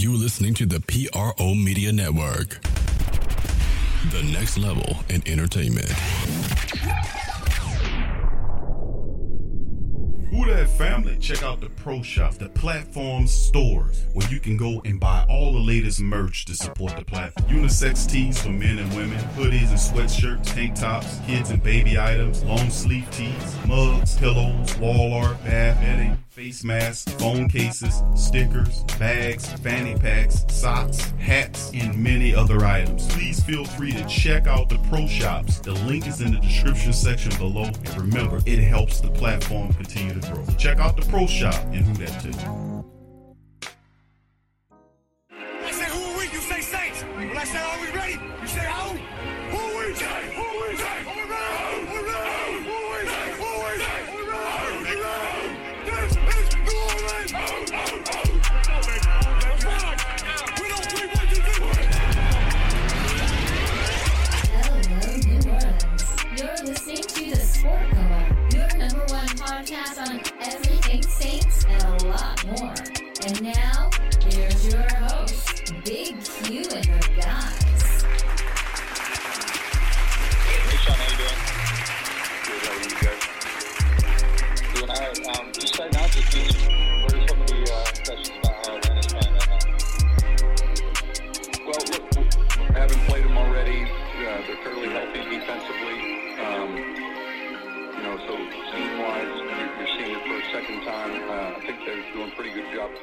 You're listening to the PRO Media Network, the next level in entertainment. Who Dat family? Check out the Pro Shop, the platform stores where you can go and buy all the latest merch to support the platform. Unisex tees for men and women, hoodies and sweatshirts, tank tops, kids and baby items, long sleeve tees, mugs, pillows, wall art, bath bedding, face masks, phone cases, stickers, bags, fanny packs, socks, hats, and many other items. Please feel free to check out the Pro Shops. The link is in the description section below. And remember, it helps the platform continue to grow. Check out the Pro Shop and who that too.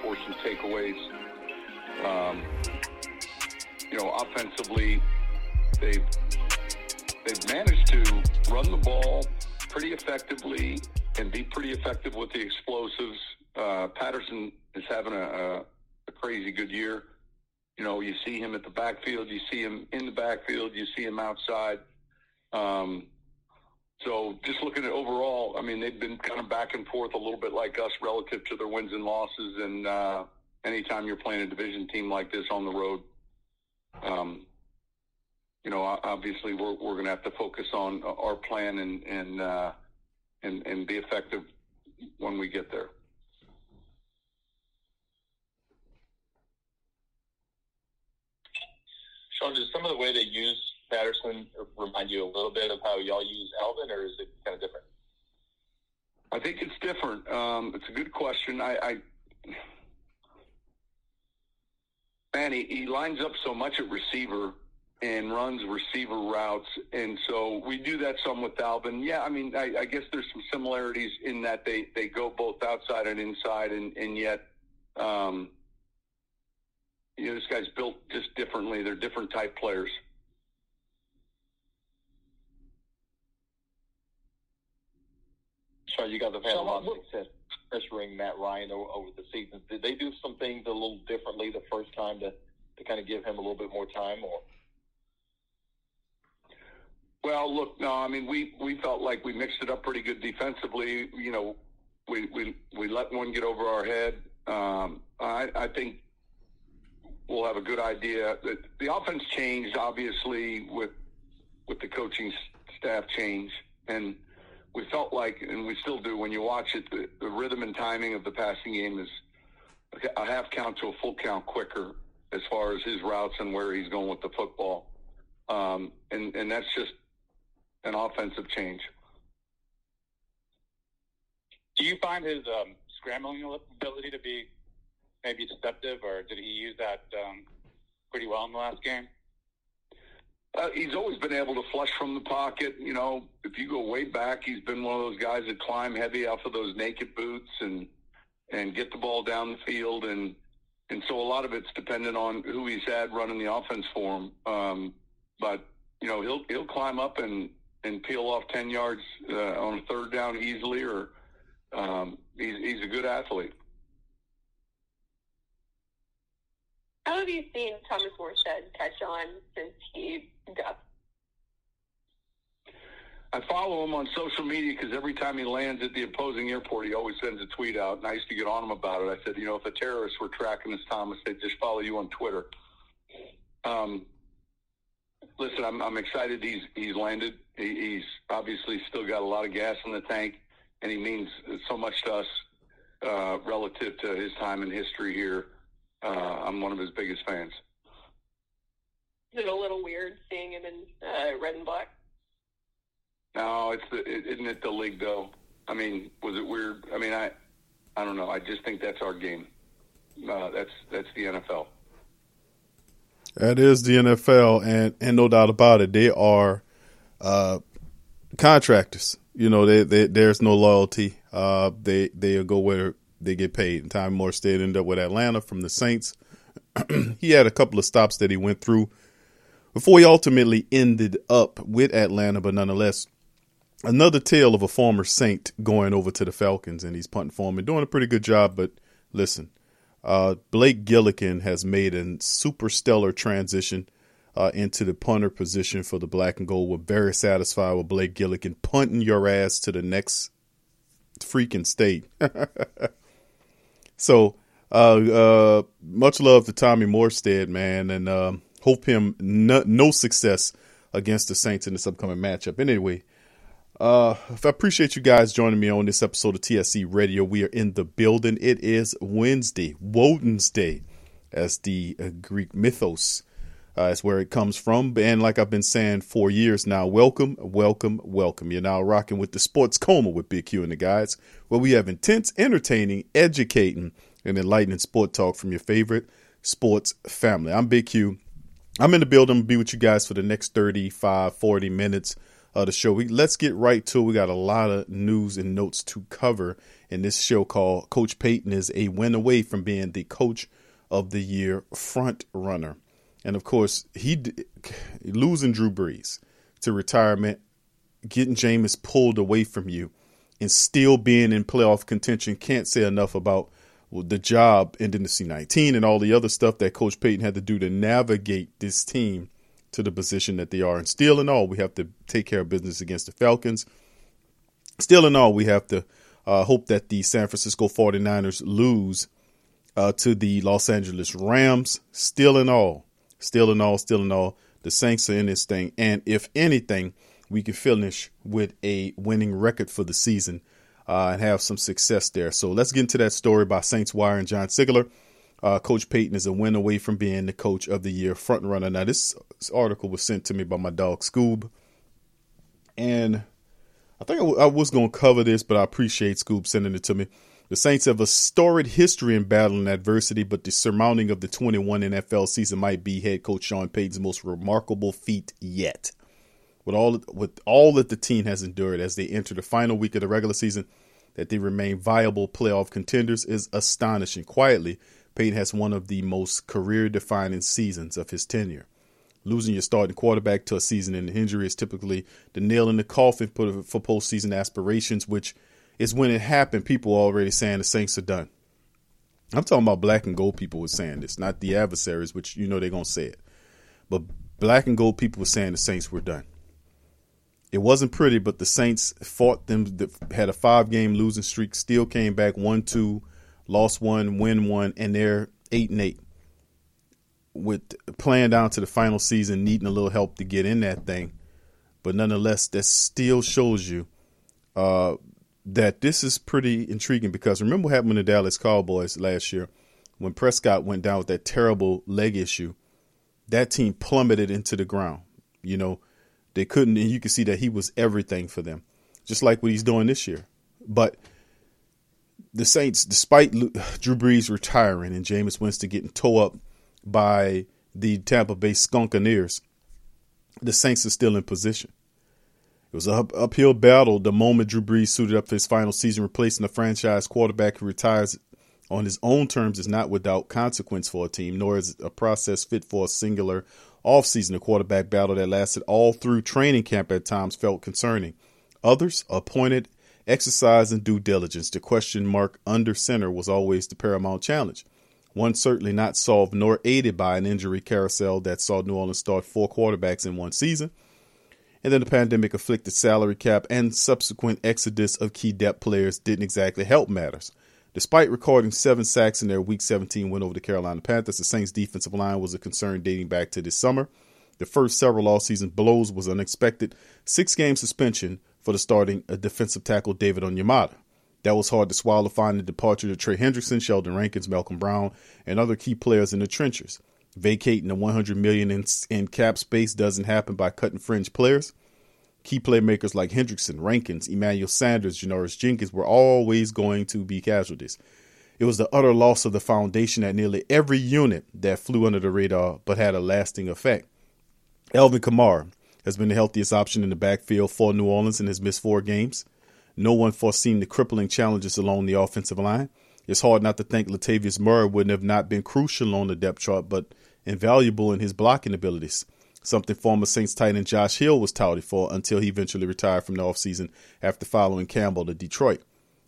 Forcing takeaways. Um, you know, offensively, they've they've managed to run the ball pretty effectively and be pretty effective with the explosives. Uh, Patterson is having a, a, a crazy good year. You know, you see him at the backfield, you see him in the backfield, you see him outside. Um, so just looking at overall, I mean, they've been kind of back and forth a little bit like us relative to their wins and losses. And uh, anytime you're playing a division team like this on the road, um, you know, obviously we're we're going to have to focus on our plan and and uh, and and be effective when we get there. Sean, does some of the way they use Patterson remind you a little bit of how y'all use Alvin, or is it kind of different? I think it's different. Um, it's a good question. I, I man, he, he lines up so much at receiver and runs receiver routes, and so we do that some with Alvin. Yeah, I mean, I, I guess there's some similarities in that they they go both outside and inside, and and yet. Um, you know, this guy's built just differently. They're different type players. Sean, you guys have had a lot of success pressuring Matt Ryan o- over the season. Did they do some things a little differently the first time to, to kind of give him a little bit more time, or Well, look, no, I mean, we, we felt like we mixed it up pretty good defensively. You know, we, we, we let one get over our head. Um, I, I think we'll have a good idea. The, the offense changed, obviously, with, with the coaching staff change. And we felt like, and we still do when you watch it, the, the rhythm and timing of the passing game is a half count to a full count quicker as far as his routes and where he's going with the football. Um, and, and that's just an offensive change. Do you find his um, scrambling ability to be maybe deceptive, or did he use that um, pretty well in the last game? Uh, he's always been able to flush from the pocket. You know, if you go way back, he's been one of those guys that climb heavy off of those naked boots and and get the ball down the field, and and so a lot of it's dependent on who he's had running the offense for him. Um, but you know, he'll he'll climb up and and peel off ten yards uh, on a third down easily, or um, he's he's a good athlete. Have you seen Thomas Morstead catch on since he got? I follow him on social media because every time he lands at the opposing airport, he always sends a tweet out, and I used to get on him about it. I said, you know, if a terrorist were tracking this Thomas, they'd just follow you on Twitter. Um, listen, I'm, I'm excited he's he's landed. He, he's obviously still got a lot of gas in the tank, and he means so much to us uh, relative to his time in history here. Uh, I'm one of his biggest fans. Is it a little weird seeing him in uh, red and black? No, it's the it, isn't it the league though? I mean, was it weird? I mean, I I don't know. I just think that's our game. Uh, that's that's the NFL. That is the NFL, and and no doubt about it, they are uh, contractors. You know, they, they, there's no loyalty. Uh, they they go where they get paid. And Tommy Morstead ended up with Atlanta from the Saints. he had a couple of stops that he went through before he ultimately ended up with Atlanta, but nonetheless, another tale of a former Saint going over to the Falcons, and he's punting for him and doing a pretty good job. But listen, uh, Blake Gillikin has made a super stellar transition uh, into the punter position for the black and gold. We're very satisfied with Blake Gillikin punting your ass to the next freaking state. so, uh, uh, much love to Tommy Morstead, man, and um, hope him no, no, success against the Saints in this upcoming matchup. Anyway, uh, I appreciate you guys joining me on this episode of TSC Radio. We are in the building. It is Wednesday, Woden's Day, as the uh, Greek mythos uh, is where it comes from. And like I've been saying for years now, welcome, welcome, welcome. You're now rocking with the Sports Coma with Big Q and the guys, where we have intense, entertaining, educating, and enlightening sport talk from your favorite sports family. I'm Big Q. I'm in the building. to be with you guys for the next 35, 40 minutes of the show. We let's get right to it. We got a lot of news and notes to cover in this show called Coach Payton is a win away from being the coach of the year front runner. And of course, he losing Drew Brees to retirement, getting Jameis pulled away from you, and still being in playoff contention. Can't say enough about well, the job in Dynasty 19 and all the other stuff that Coach Payton had to do to navigate this team to the position that they are. And still in all, we have to take care of business against the Falcons. Still in all, we have to uh, hope that the San Francisco 49ers lose uh, to the Los Angeles Rams. Still in all, still in all, still in all, the Saints are in this thing. And if anything, we can finish with a winning record for the season uh, and have some success there. So let's get into that story by Saints Wire and John Sigler. Uh, coach Payton is a win away from being the coach of the year front runner. Now, this, this article was sent to me by my dog Scoob, and I think I, w- I was going to cover this, but I appreciate Scoob sending it to me. The Saints have a storied history in battling adversity, but the surmounting of the 21 NFL season might be head coach Sean Payton's most remarkable feat yet. With all with all that the team has endured as they enter the final week of the regular season, that they remain viable playoff contenders is astonishing. Quietly, Payton has one of the most career defining seasons of his tenure. Losing your starting quarterback to a season ending injury is typically the nail in the coffin for postseason aspirations, which is when it happened, people already saying the Saints are done. I'm talking about black and gold people were saying this, not the adversaries, which you know they're to say it. But black and gold people were saying the Saints were done. It wasn't pretty, but the Saints fought them, had a five game losing streak, still came back 1 2 lost one, win one, and they're eight and eight. With playing down to the final season, needing a little help to get in that thing, but nonetheless, that still shows you uh, that this is pretty intriguing. Because remember what happened with the Dallas Cowboys last year when Prescott went down with that terrible leg issue. That team plummeted into the ground. You know, they couldn't, and you can see that he was everything for them, just like what he's doing this year. But the Saints, despite Drew Brees retiring and Jameis Winston getting towed up by the Tampa Bay Skunkaneers, the Saints are still in position. It was an up, uphill battle the moment Drew Brees suited up for his final season, replacing the franchise quarterback who retires on his own terms is not without consequence for a team, nor is a process fit for a singular offseason. A quarterback battle that lasted all through training camp at times felt concerning. Others appointed exercise and due diligence. The question mark under center was always the paramount challenge. one certainly not solved nor aided by an injury carousel that saw New Orleans start four quarterbacks in one season. And then the pandemic afflicted salary cap and subsequent exodus of key depth players didn't exactly help matters. Despite recording seven sacks in their Week 17 win over the Carolina Panthers, the Saints' defensive line was a concern dating back to this summer. The first several all-season blows was unexpected six-game suspension for the starting uh, defensive tackle David Onyemata. That was hard to swallow, finding the departure of Trey Hendrickson, Sheldon Rankins, Malcolm Brown, and other key players in the trenches. Vacating the 100 million in, in cap space doesn't happen by cutting fringe players. Key playmakers like Hendrickson, Rankins, Emmanuel Sanders, Janoris Jenkins were always going to be casualties. It was the utter loss of the foundation at nearly every unit that flew under the radar but had a lasting effect. Alvin Kamara has been the healthiest option in the backfield for New Orleans and has missed four games. No one foreseen the crippling challenges along the offensive line. It's hard not to think Latavius Murray wouldn't have not been crucial on the depth chart, but invaluable in his blocking abilities. Something former Saints tight end Josh Hill was touted for until he eventually retired from the offseason after following Campbell to Detroit.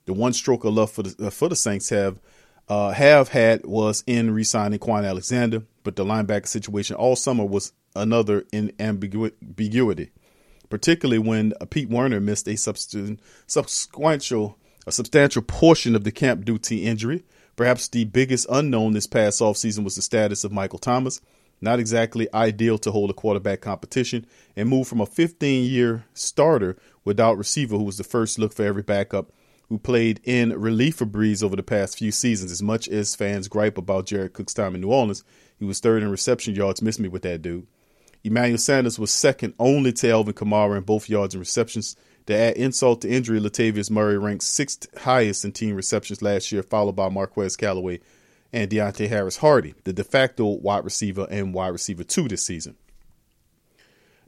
The one stroke of love for the, uh, for the Saints have uh, have had was in re-signing Kwon Alexander, but the linebacker situation all summer was another in ambiguity particularly when Pete Werner missed a substantial a substantial portion of the camp due to injury. Perhaps the biggest unknown this past offseason was the status of Michael Thomas. Not exactly ideal to hold a quarterback competition and move from a 15 year starter without receiver, who was the first look for every backup, who played in relief for Brees over the past few seasons. As much as fans gripe about Jared Cook's time in New Orleans, he was third in reception yards. Miss me with that dude. Emmanuel Sanders was second only to Alvin Kamara in both yards and receptions. To add insult to injury, Latavius Murray ranked sixth highest in team receptions last year, followed by Marquez Callaway and Deonte Harris Hardy, the de facto wide receiver and wide receiver two this season.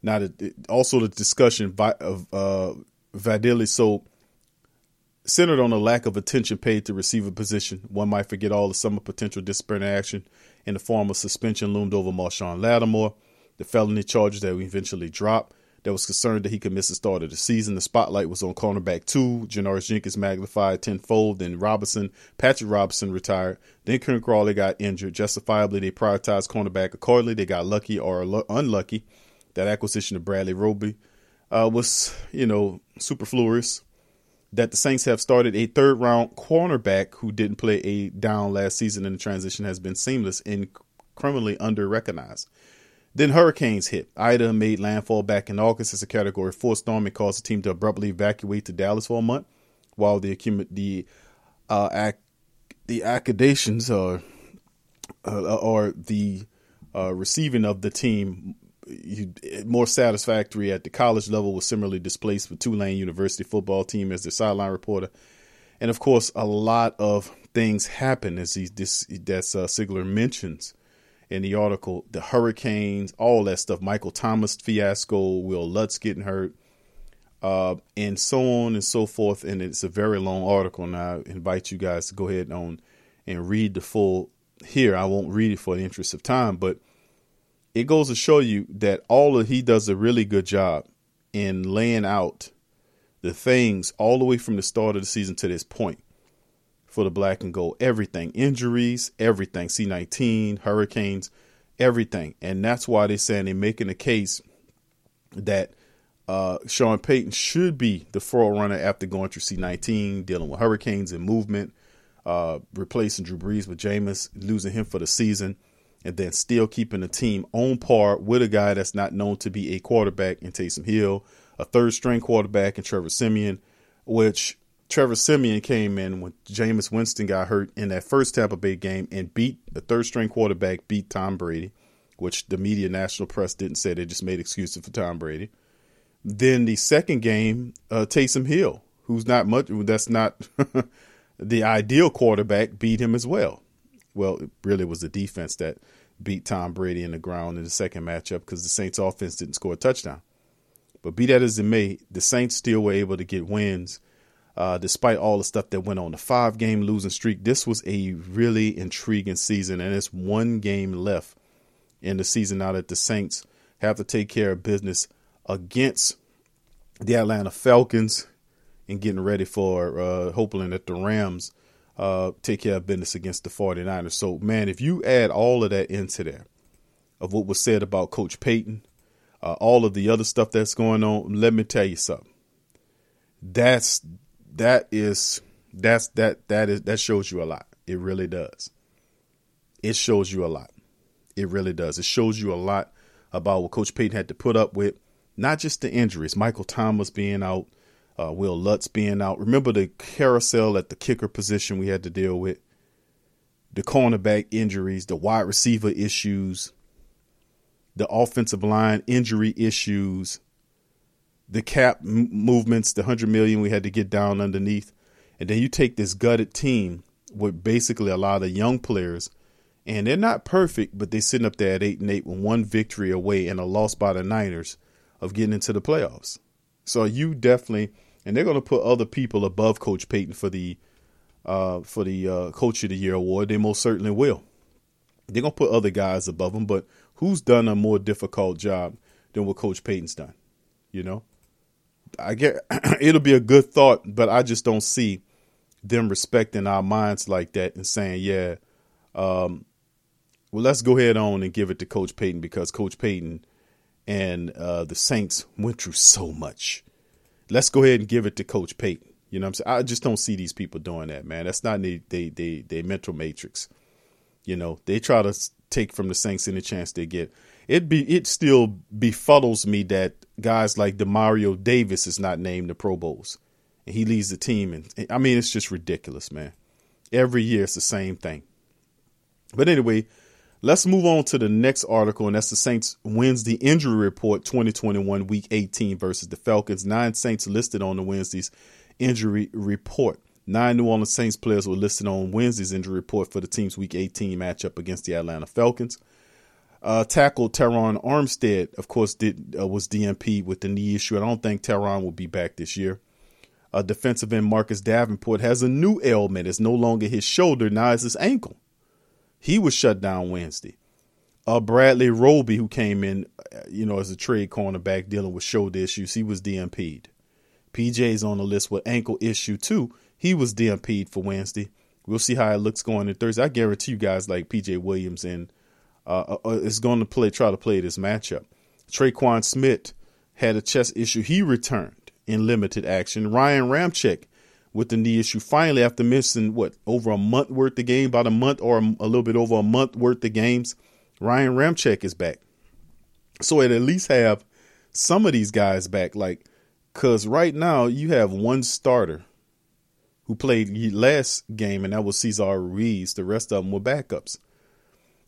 Now, the, also the discussion of uh, Vadili so centered on the lack of attention paid to receiver position. One might forget all the summer potential disciplinary action in the form of suspension loomed over Marshon Lattimore the felony charges that we eventually dropped. That was concerned that he could miss the start of the season. The spotlight was on cornerback two. Janoris Jenkins magnified tenfold. Then Robinson, Patrick Robinson retired. Then Ken Crawley got injured. Justifiably, they prioritized cornerback accordingly. They got lucky or unlucky. That acquisition of Bradley Roby uh, was, you know, superfluous. That the Saints have started a third round cornerback who didn't play a down last season and the transition has been seamless and criminally under recognized. Then hurricanes hit. Ida made landfall back in August as a Category 4 storm and caused the team to abruptly evacuate to Dallas for a month, while the the uh, ac- the accusations or uh, or the uh, receiving of the team more satisfactory at the college level was similarly displaced with Tulane University football team as their sideline reporter, and of course a lot of things happen as he this that's uh, Sigler mentions in the article the hurricanes, all that stuff, Michael Thomas fiasco, Will Lutz getting hurt, uh, and so on and so forth. And it's a very long article. And I invite you guys to go ahead on and read the full here. I won't read it for the interest of time, but it goes to show you that all of he does a really good job in laying out the things all the way from the start of the season to this point for the black and gold. Everything, injuries, everything, C19, hurricanes, everything. And that's why they're saying they're making a case that uh, Sean Payton should be the forerunner after going through C19, dealing with hurricanes and movement, uh, replacing Drew Brees with Jameis, losing him for the season, and then still keeping the team on par with a guy that's not known to be a quarterback in Taysom Hill, a third string quarterback in Trevor Siemian, which Trevor Siemian came in when Jameis Winston got hurt in that first Tampa Bay game and beat the third string quarterback, beat Tom Brady, which the media national press didn't say. They just made excuses for Tom Brady. Then the second game, uh, Taysom Hill, who's not much, that's not the ideal quarterback, beat him as well. Well, it really was the defense that beat Tom Brady in the ground in the second matchup because the Saints offense didn't score a touchdown. But be that as it may, the Saints still were able to get wins uh, despite all the stuff that went on. The five game losing streak, this was a really intriguing season, and it's one game left in the season now that the Saints have to take care of business against the Atlanta Falcons and getting ready for uh, hoping that the Rams uh, take care of business against the 49ers. So, man, if you add all of that into there, of what was said about Coach Payton, uh, all of the other stuff that's going on, let me tell you something. That's that is that's that that is that shows you a lot. It really does. It shows you a lot. It really does. It shows you a lot about what Coach Payton had to put up with, not just the injuries, Michael Thomas being out, uh, Will Lutz being out. Remember the carousel at the kicker position we had to deal with, the cornerback injuries, the wide receiver issues, the offensive line injury issues, the cap m- movements, the 100 million we had to get down underneath. And then you take this gutted team with basically a lot of young players and they're not perfect, but they're sitting up there at eight and eight with one victory away and a loss by the Niners of getting into the playoffs. So you definitely, and they're going to put other people above Coach Payton for the uh, for the uh, Coach of the Year award. They most certainly will. They're going to put other guys above them, but who's done a more difficult job than what Coach Payton's done? You know, I get it'll be a good thought, but I just don't see them respecting our minds like that and saying, yeah. Um, well, let's go ahead on and give it to Coach Payton because Coach Payton and uh, the Saints went through so much. Let's go ahead and give it to Coach Payton. You know what I'm saying? I just don't see these people doing that, man. That's not they they they, they mental matrix. You know, they try to take from the Saints any chance they get. It be it still befuddles me that guys like Demario Davis is not named the Pro Bowls, and he leads the team. And I mean, it's just ridiculous, man. Every year it's the same thing. But anyway, Let's move on to the next article, and that's the Saints Wednesday injury report 2021 Week 18 versus the Falcons. Nine Saints listed on the Wednesday's injury report. Nine New Orleans Saints players were listed on Wednesday's injury report for the team's Week 18 matchup against the Atlanta Falcons. Uh, tackle Terron Armstead, of course, did uh, was DNP with the knee issue. I don't think Terron will be back this year. Uh, defensive end Marcus Davenport has a new ailment. It's no longer his shoulder, now it's his ankle. He was shut down Wednesday. Uh, Bradley Roby, who came in, uh, you know, as a trade cornerback dealing with shoulder issues, he was DNP'd. PJ's on the list with ankle issue too. He was DNP'd for Wednesday. We'll see how it looks going in Thursday. I guarantee you guys like PJ Williams and uh, uh, uh is going to play, try to play this matchup. Tre'Quan Smith had a chest issue. He returned in limited action. Ryan Ramczyk with the knee issue. Finally, after missing what over a month worth of game, about a month or a little bit over a month worth of games, Ryan Ramczyk is back. So it at least have some of these guys back, like because right now you have one starter who played last game, and that was Cesar Ruiz. The rest of them were backups.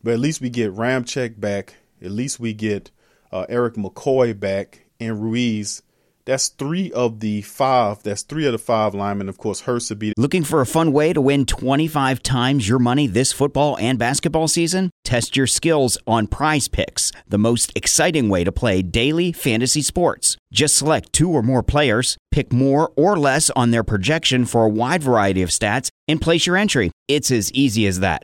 But at least we get Ramczyk back. At least we get uh, Erik McCoy back and Ruiz that's three of the five. That's three of the five linemen. Of course, Hurst would be. Looking for a fun way to win 25 times your money this football and basketball season? Test your skills on prize picks, the most exciting way to play daily fantasy sports. Just select two or more players, pick more or less on their projection for a wide variety of stats, and place your entry. It's as easy as that.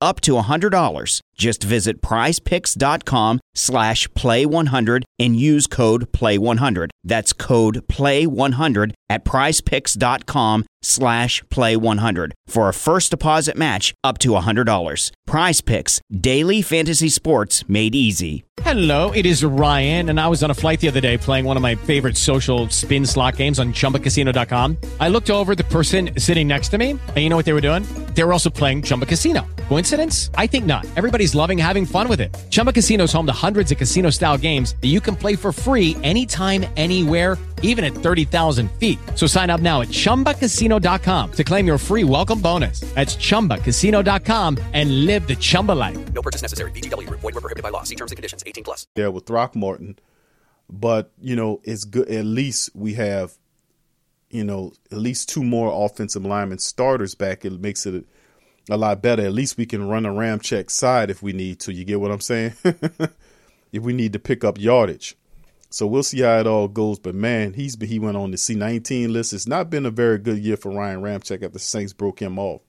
up to $100. Just visit prizepicks.com slash play100 and use code play100. That's code play100 at prizepicks.com slash play100 for a first deposit match up to $100. Prize Picks, daily fantasy sports made easy. Hello, it is Ryan, and I was on a flight the other day playing one of my favorite social spin slot games on chumbacasino.com. I looked over the person sitting next to me, and you know what they were doing? They were also playing Chumba Casino. I think not. Everybody's loving having fun with it. Chumba Casino is home to hundreds of casino style games that you can play for free anytime, anywhere, even at 30,000 feet. So sign up now at chumbacasino.com to claim your free welcome bonus. That's chumbacasino.com and live the Chumba life. No purchase necessary. VGW, void, were prohibited by law. See terms and conditions 18 plus. There with Throckmorton. But, you know, it's good. At least we have, you know, at least two more offensive linemen starters back. It makes it a lot better. At least we can run a Ramczyk side if we need to. You get what I'm saying? if we need to pick up yardage. So we'll see how it all goes. But man, he's he went on the C19 list. It's not been a very good year for Ryan Ramczyk after the Saints broke him off.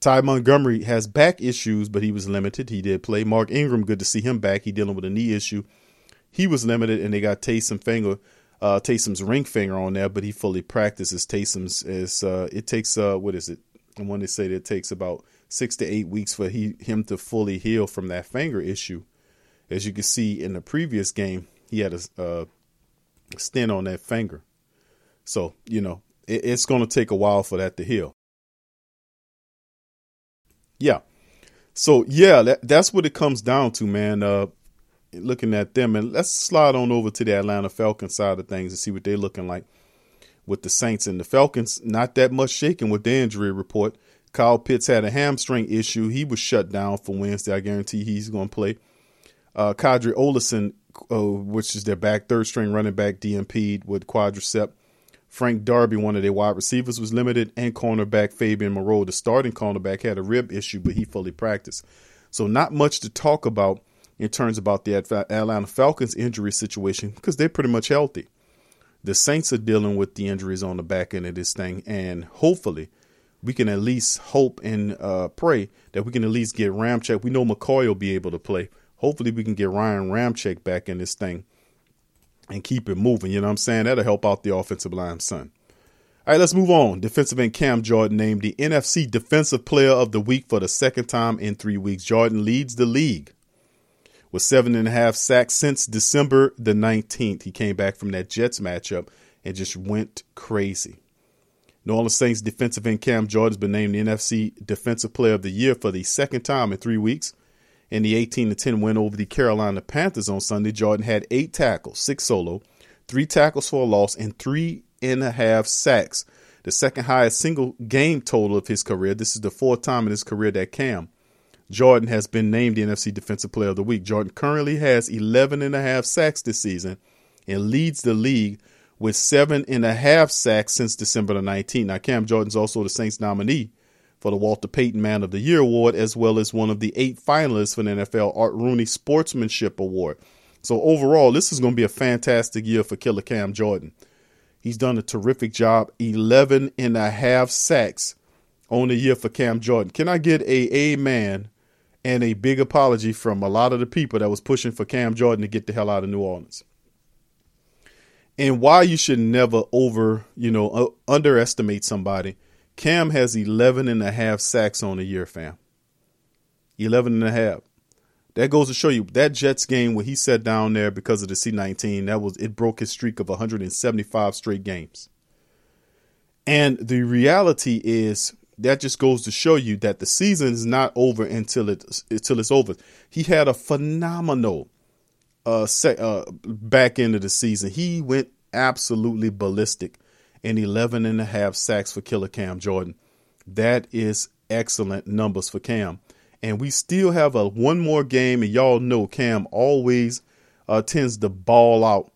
Ty Montgomery has back issues, but he was limited. He did play. Mark Ingram, good to see him back. He dealing with a knee issue. He was limited, and they got Taysom finger, uh, Taysom's ring finger on there, but he fully practices. Taysom's is uh, it takes uh, what is it? I want to say that it takes about six to eight weeks for he him to fully heal from that finger issue. As you can see in the previous game, he had a uh, stent on that finger. So you know it, it's going to take a while for that to heal. Yeah. So yeah, that, that's what it comes down to, man. Uh, looking at them, and let's slide on over to the Atlanta Falcons side of things and see what they're looking like with the Saints and the Falcons. Not that much shaking with the injury report. Kyle Pitts had a hamstring issue. He was shut down for Wednesday. I guarantee he's going to play. Uh, Qadree Ollison, uh, which is their back third string running back, DNP'd with quadricep. Frank Darby, one of their wide receivers, was limited, and cornerback Fabian Moreau, the starting cornerback, had a rib issue, but he fully practiced. So not much to talk about in terms about the Atlanta Falcons injury situation because they're pretty much healthy. The Saints are dealing with the injuries on the back end of this thing, and hopefully we can at least hope and uh, pray that we can at least get Ramczyk. We know McCoy will be able to play. Hopefully we can get Ryan Ramczyk back in this thing and keep it moving. You know what I'm saying? That'll help out the offensive line, son. All right, let's move on. Defensive end Cam Jordan named the NFC Defensive Player of the Week for the second time in three weeks. Jordan leads the league with seven and a half sacks since December the 19th. He came back from that Jets matchup and just went crazy. New Orleans Saints defensive end Cam Jordan has been named the NFC Defensive Player of the Year for the second time in three weeks. In the 18 to 10 win over the Carolina Panthers on Sunday, Jordan had eight tackles, six solo, three tackles for a loss, and three and a half sacks. The second highest single game total of his career. This is the fourth time in his career that Cam Jordan has been named the NFC Defensive Player of the Week. Jordan currently has 11 and a half sacks this season and leads the league with seven and a half sacks since December the 19th. Now, Cam Jordan's also the Saints nominee for the Walter Payton Man of the Year Award, as well as one of the eight finalists for the NFL Art Rooney Sportsmanship Award. So overall, this is going to be a fantastic year for Killer Cam Jordan. He's done a terrific job. 11 and a half sacks on the year for Cam Jordan. Can I get a amen and a big apology from a lot of the people that was pushing for Cam Jordan to get the hell out of New Orleans. And why you should never over, you know, uh, underestimate somebody. Cam has 11 and a half sacks on a year, fam. 11 and a half. That goes to show you that Jets game where he sat down there because of the C19, that was it broke his streak of 175 straight games. And the reality is that just goes to show you that the season is not over until it until it's over. He had a phenomenal uh, uh back end of the season. He went absolutely ballistic in 11 and a half sacks for Killer Cam Jordan. That is excellent numbers for Cam. And we still have a one more game and y'all know Cam always uh, tends to ball out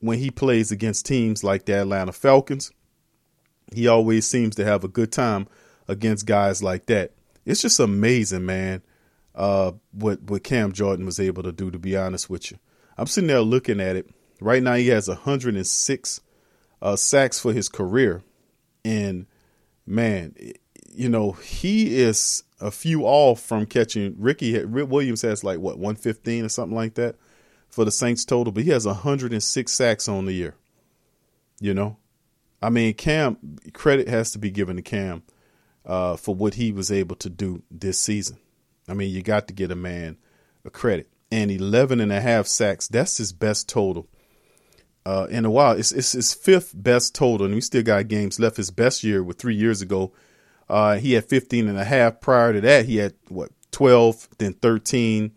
when he plays against teams like the Atlanta Falcons. He always seems to have a good time against guys like that. It's just amazing, man. Uh, what what Cam Jordan was able to do. To be honest with you, I'm sitting there looking at it. Right now, he has 106 uh, sacks for his career, and man, you know he is a few off from catching. Ricky Rick Williams has like what 115 or something like that for the Saints total, but he has 106 sacks on the year. You know, I mean, Cam credit has to be given to Cam uh, for what he was able to do this season. I mean, you got to get a man a credit. And 11 and a half sacks, that's his best total uh, in a while. It's, it's his fifth best total, and we still got games left. His best year with three years ago, uh, he had 15 and a half. Prior to that, he had, what, 12, then 13.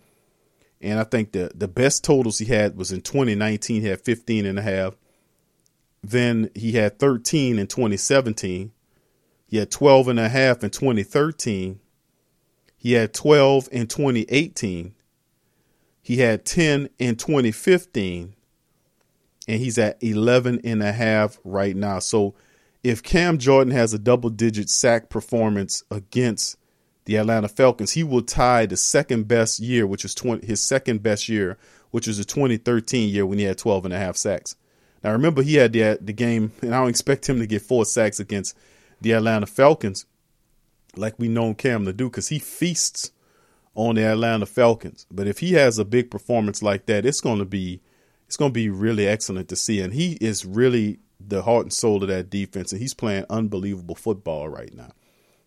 And I think the, the best totals he had was in 2019, he had 15 and a half. Then he had 13 in 2017. He had 12 and a half in 2013. He had 12 in 2018. He had 10 in 2015. And he's at 11 and a half right now. So if Cam Jordan has a double digit sack performance against the Atlanta Falcons, he will tie the second best year, which is 20, his second best year, which was the 2013 year when he had 12 and a half sacks. Now remember he had the the game, and I don't expect him to get four sacks against the Atlanta Falcons, like we known Cam to do, because he feasts on the Atlanta Falcons. But if he has a big performance like that, it's going to be it's going to be really excellent to see. And he is really the heart and soul of that defense, and he's playing unbelievable football right now.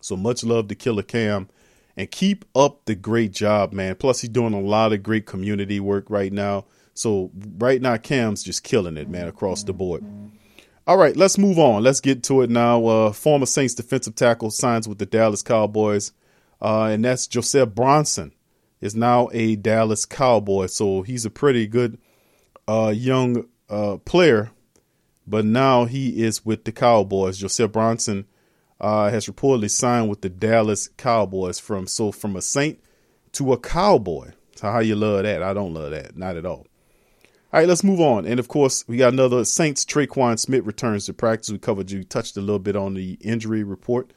So much love to Killer Cam, and keep up the great job, man. Plus, he's doing a lot of great community work right now. So right now, Cam's just killing it, man, across the board. All right, let's move on. Let's get to it now. Uh, former Saints defensive tackle signs with the Dallas Cowboys, uh, and that's Joseph Bronson is now a Dallas Cowboy. So he's a pretty good uh, young uh, player, but now he is with the Cowboys. Joseph Bronson uh, has reportedly signed with the Dallas Cowboys from so from a Saint to a Cowboy. So how you love that? I don't love that, not at all. All right, let's move on. And of course, we got another Saints. Tre'Quan Smith returns to practice. We covered you touched a little bit on the injury report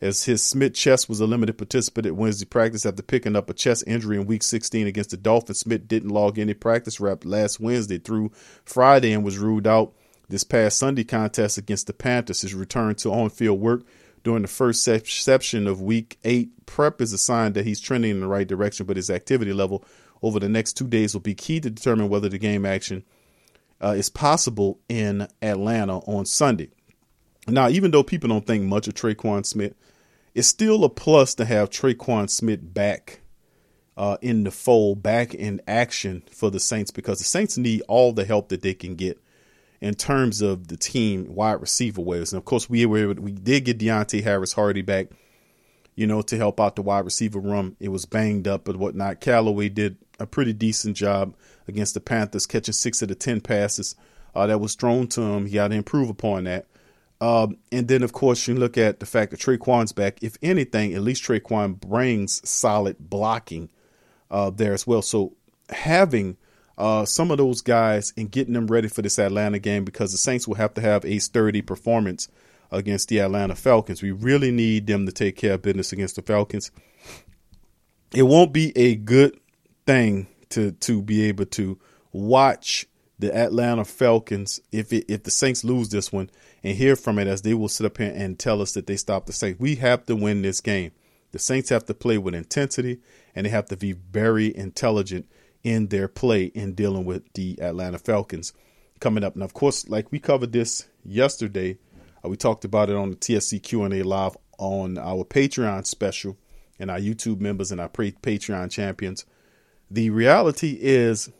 as his Smith chest was a limited participant at Wednesday practice after picking up a chest injury in Week 16 against the Dolphins. Smith didn't log any practice rep last Wednesday through Friday and was ruled out this past Sunday contest against the Panthers. His return to on-field work during the first section of Week 8 prep is a sign that he's trending in the right direction, but his activity level over the next two days will be key to determine whether the game action uh, is possible in Atlanta on Sunday. Now, even though people don't think much of Tre'Quan Smith, it's still a plus to have Tre'Quan Smith back uh, in the fold, back in action for the Saints because the Saints need all the help that they can get in terms of the team wide receiver ways. And of course, we were we did get Deonte Harris Hardy back you know, to help out the wide receiver room. It was banged up and whatnot. Callaway did a pretty decent job against the Panthers, catching six of the 10 passes uh, that was thrown to him. He got to improve upon that. Um, and then, of course, you look at the fact that Tre'Quan's back. If anything, at least Tre'Quan brings solid blocking uh, there as well. So having uh, some of those guys and getting them ready for this Atlanta game because the Saints will have to have a sturdy performance against the Atlanta Falcons. We really need them to take care of business against the Falcons. It won't be a good thing to to be able to watch the Atlanta Falcons if it, if the Saints lose this one and hear from it as they will sit up here and tell us that they stopped the Saints. We have to win this game. The Saints have to play with intensity and they have to be very intelligent in their play in dealing with the Atlanta Falcons coming up. Now, of course, like we covered this yesterday, uh, we talked about it on the TSC Q&A live on our Patreon special and our YouTube members and our Patreon champions. The reality is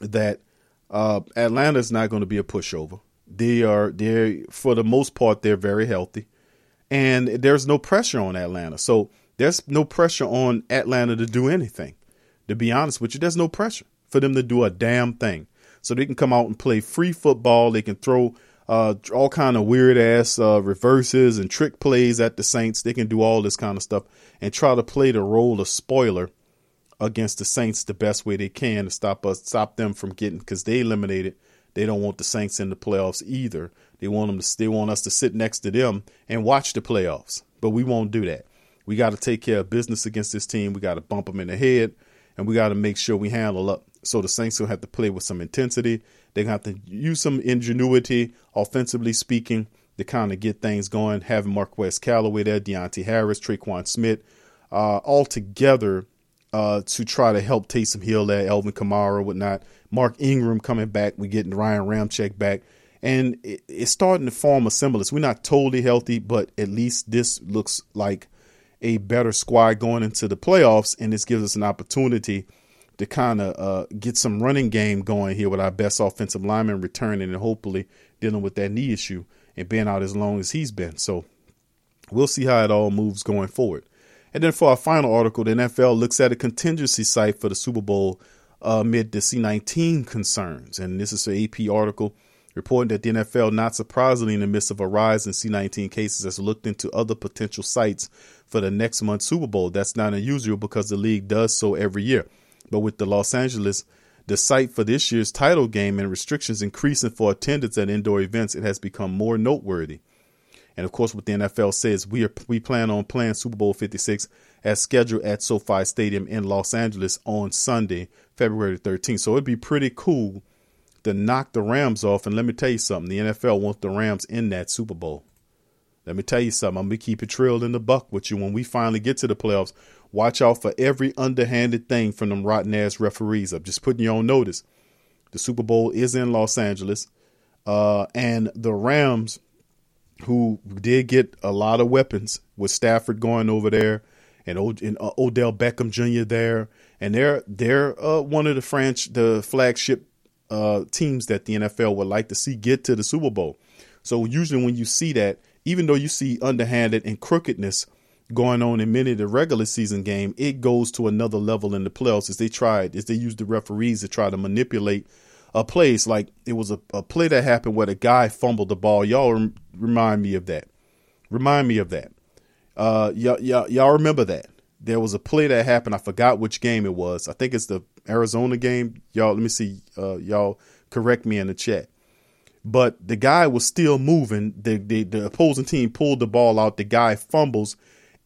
that uh, Atlanta is not going to be a pushover. They are they for the most part they're very healthy, and there's no pressure on Atlanta. So there's no pressure on Atlanta to do anything. To be honest with you, there's no pressure for them to do a damn thing. So they can come out and play free football. They can throw uh, all kind of weird ass uh, reverses and trick plays at the Saints. They can do all this kind of stuff and try to play the role of spoiler against the Saints the best way they can to stop us, stop them from getting because they eliminated. They don't want the Saints in the playoffs either. They want them to. They want us to sit next to them and watch the playoffs, but we won't do that. We got to take care of business against this team. We got to bump them in the head, and we got to make sure we handle up. So the Saints will have to play with some intensity they're going to have to use some ingenuity, offensively speaking, to kind of get things going. Having Marquez Callaway there, Deonte Harris, Tre'Quan Smith, uh, all together uh, to try to help Taysom Hill there, Alvin Kamara, whatnot. Mark Ingram coming back. We're getting Ryan Ramczyk back. And it, it's starting to form a semblance. We're not totally healthy, but at least this looks like a better squad going into the playoffs. And this gives us an opportunity – to kind of uh, get some running game going here with our best offensive lineman returning and hopefully dealing with that knee issue and being out as long as he's been. So we'll see how it all moves going forward. And then for our final article, the NFL looks at a contingency site for the Super Bowl uh, amid the C19 concerns. And this is an AP article reporting that the NFL, not surprisingly, in the midst of a rise in C19 cases, has looked into other potential sites for the next month's Super Bowl. That's not unusual because the league does so every year. But with the Los Angeles, the site for this year's title game and restrictions increasing for attendance at indoor events, it has become more noteworthy. And of course, what the NFL says, we are we plan on playing Super Bowl 56 as scheduled at SoFi Stadium in Los Angeles on Sunday, February 13th. So it'd be pretty cool to knock the Rams off. And let me tell you something: the NFL wants the Rams in that Super Bowl. Let me tell you something. I'm gonna keep it trailed in the buck with you when we finally get to the playoffs. Watch out for every underhanded thing from them rotten ass referees. I'm just putting you on notice. The Super Bowl is in Los Angeles, uh, and the Rams, who did get a lot of weapons with Stafford going over there, and, o- and uh, Odell Beckham Jr. there, and they're they're uh, one of the French the flagship uh, teams that the NFL would like to see get to the Super Bowl. So usually when you see that, even though you see underhanded and crookedness going on in many of the regular season game, it goes to another level in the playoffs as they tried, as they used the referees to try to manipulate a place. Like it was a, a play that happened where the guy fumbled the ball. Y'all rem- remind me of that. Remind me of that. Uh, y'all, y'all, y'all remember that. There was a play that happened. I forgot which game it was. I think it's the Arizona game. Y'all, let me see. Uh, y'all correct me in the chat. But the guy was still moving. The, the the opposing team pulled the ball out. The guy fumbles,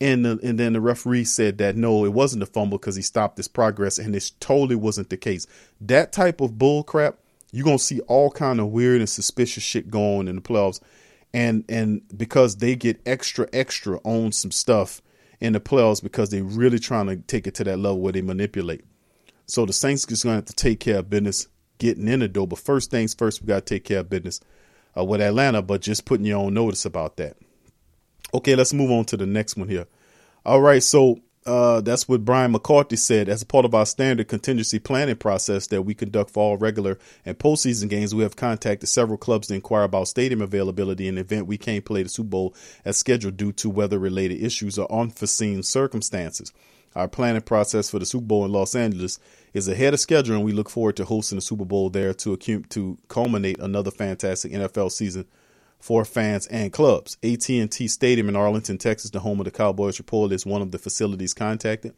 and the, and then the referee said that no, it wasn't a fumble because he stopped his progress, and this totally wasn't the case. That type of bull crap, you're gonna see all kind of weird and suspicious shit going in the playoffs, and and because they get extra extra on some stuff in the playoffs because they're really trying to take it to that level where they manipulate. So the Saints is gonna have to take care of business getting in the door. But first things first, we got to take care of business uh, with Atlanta, but just putting you on notice about that. Okay, let's move on to the next one here. All right, so uh, that's what Brian McCarthy said. As part of our standard contingency planning process that we conduct for all regular and postseason games, we have contacted several clubs to inquire about stadium availability in the event we can't play the Super Bowl as scheduled due to weather related issues or unforeseen circumstances. Our planning process for the Super Bowl in Los Angeles is ahead of schedule, and we look forward to hosting the Super Bowl there to to culminate another fantastic NFL season for fans and clubs. AT&T Stadium in Arlington, Texas, the home of the Cowboys report, is one of the facilities contacted.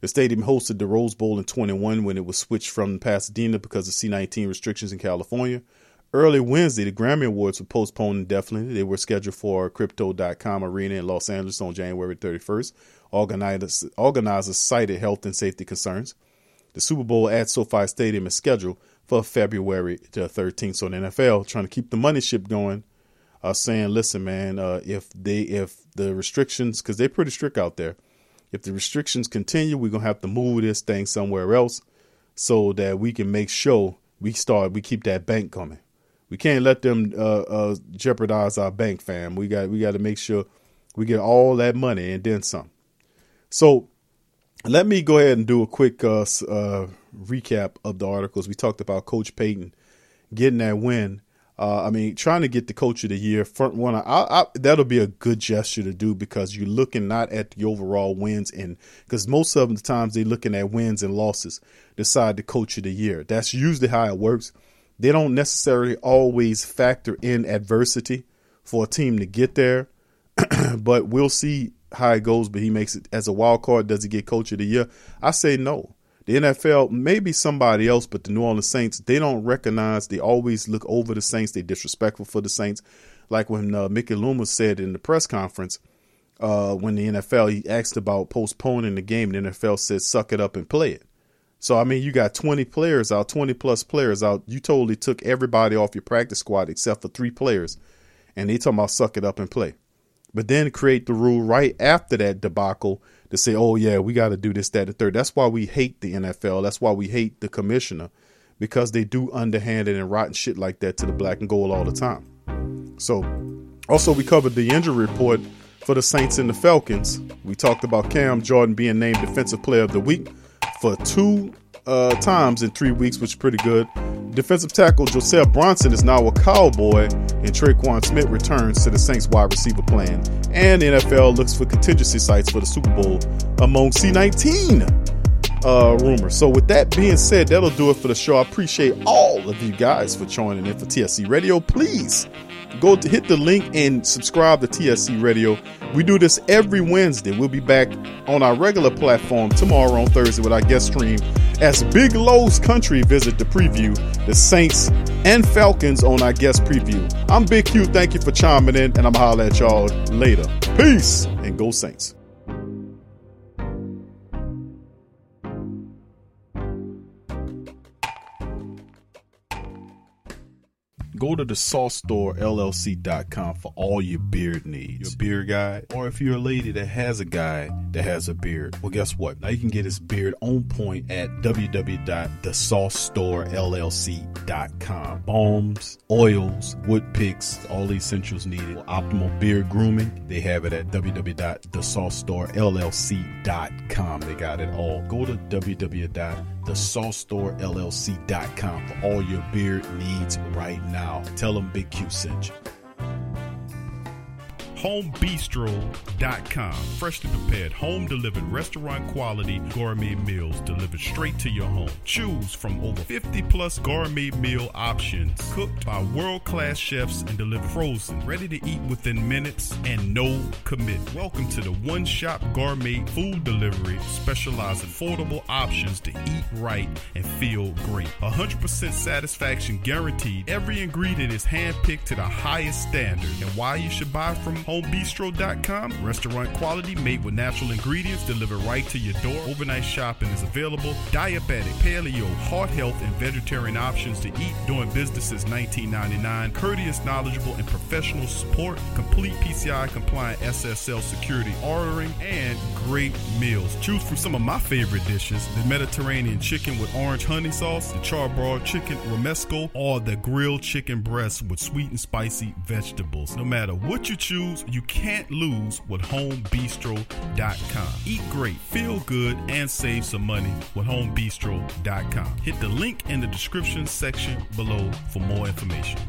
The stadium hosted the Rose Bowl in 21 when it was switched from Pasadena because of C-19 restrictions in California. Early Wednesday, the Grammy Awards were postponed indefinitely. They were scheduled for Crypto.com Arena in Los Angeles on January 31st. Organizers, organizers cited health and safety concerns. The Super Bowl at SoFi Stadium is scheduled for February the 13th. So the NFL trying to keep the money ship going, uh, saying, listen, man, uh, if they if the restrictions, because they're pretty strict out there, if the restrictions continue, we're gonna have to move this thing somewhere else so that we can make sure we start we keep that bank coming. We can't let them uh, uh, jeopardize our bank, fam. We got we got to make sure we get all that money and then some. So let me go ahead and do a quick uh, uh, recap of the articles. We talked about Coach Payton getting that win. Uh, I mean, trying to get the coach of the year front one. I, I, that'll be a good gesture to do because you're looking not at the overall wins and because most of the times they're looking at wins and losses decide the coach of the year. That's usually how it works. They don't necessarily always factor in adversity for a team to get there, but we'll see how it goes. But he makes it as a wild card. Does he get coach of the year? I say no. The NFL, maybe somebody else, but the New Orleans Saints, they don't recognize. They always look over the Saints. They disrespectful for the Saints. Like when uh, Mickey Loomis said in the press conference uh, when the NFL he asked about postponing the game, the NFL said, "Suck it up and play it." So I mean, you got 20 players out, 20 plus players out. You totally took everybody off your practice squad except for three players, and they talking about suck it up and play. But then create the rule right after that debacle to say, oh yeah, we got to do this, that, and third. That's why we hate the NFL. That's why we hate the commissioner because they do underhanded and rotten shit like that to the black and gold all the time. So, also we covered the injury report for the Saints and the Falcons. We talked about Cam Jordan being named Defensive Player of the Week for two uh, times in three weeks, which is pretty good. Defensive tackle Joseph Bronson is now a Cowboy, and Tre'Quan Smith returns to the Saints wide receiver plan. And NFL looks for contingency sites for the Super Bowl among C19 uh, rumors. So, with that being said, that'll do it for the show. I appreciate all of you guys for joining in for TSC Radio. Please go to hit the link and subscribe to TSC Radio. We do this every Wednesday. We'll be back on our regular platform tomorrow on Thursday with our guest stream as Big Lowe's Country visit to preview the Saints and Falcons on our guest preview. I'm Big Q. Thank you for chiming in, and I'm going holler at y'all later. Peace and go Saints. Go to the Sauce Store LLC.com for all your beard needs. Your beard guy, or if you're a lady that has a guy that has a beard, well, guess what? Now you can get his beard on point at www.thesaucestorellc.com. Balms, oils, wood picks, all the essentials needed. For optimal beard grooming, they have it at www.thesaucestorellc.com. They got it all. Go to www.thesaucestorellc.com for all your beard needs right now. Tell them Big Q sent you. homebistro.com. Freshly prepared, home delivered, restaurant quality gourmet meals delivered straight to your home. Choose from over 50 plus gourmet meal options cooked by world class chefs and delivered frozen, ready to eat within minutes and no commit. Welcome to the One Shop Gourmet Food Delivery, specializing affordable options to eat right and feel great. 100% satisfaction guaranteed. Every ingredient is handpicked to the highest standard. And why you should buy from homebistro.com. Restaurant quality made with natural ingredients delivered right to your door. Overnight shopping is available. Diabetic, paleo, heart health, and vegetarian options to eat. Doing business since 1999. Courteous, knowledgeable, and professional support. Complete PCI compliant SSL security ordering and great meals. Choose from some of my favorite dishes the Mediterranean chicken with orange honey sauce, the charbroiled chicken romesco, or the grilled chicken breast with sweet and spicy vegetables. No matter what you choose, you can't lose with homebistro.com. Eat great, feel good, and save some money with homebistro.com. Hit the link in the description section below for more information.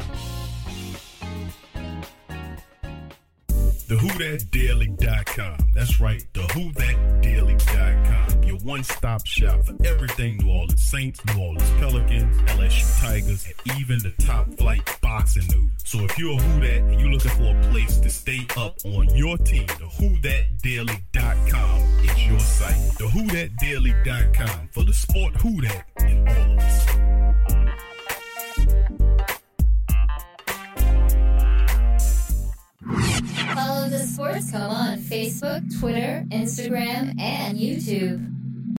TheWhoDatDaily.com. That's right, TheWhoDatDaily.com. Your one-stop shop for everything New Orleans Saints, New Orleans Pelicans, LSU Tigers, and even the top flight boxing news. So if you're a Who Dat and you're looking for a place to stay up on your team, TheWhoDatDaily.com is your site. TheWhoDatDaily.com for the sport Who Dat in Orleans. Follow the Sports Coma on Facebook, Twitter, Instagram, and YouTube.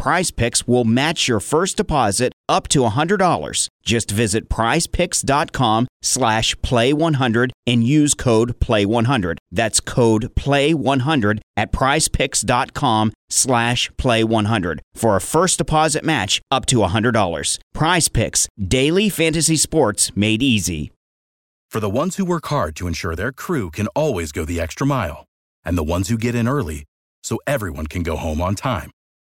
Prize Picks will match your first deposit up to $100. Just visit prizepicks.com slash play100 and use code play100. That's code play100 at prizepicks.com slash play100 for a first deposit match up to $100. Prize Picks, daily fantasy sports made easy. For the ones who work hard to ensure their crew can always go the extra mile, and the ones who get in early so everyone can go home on time,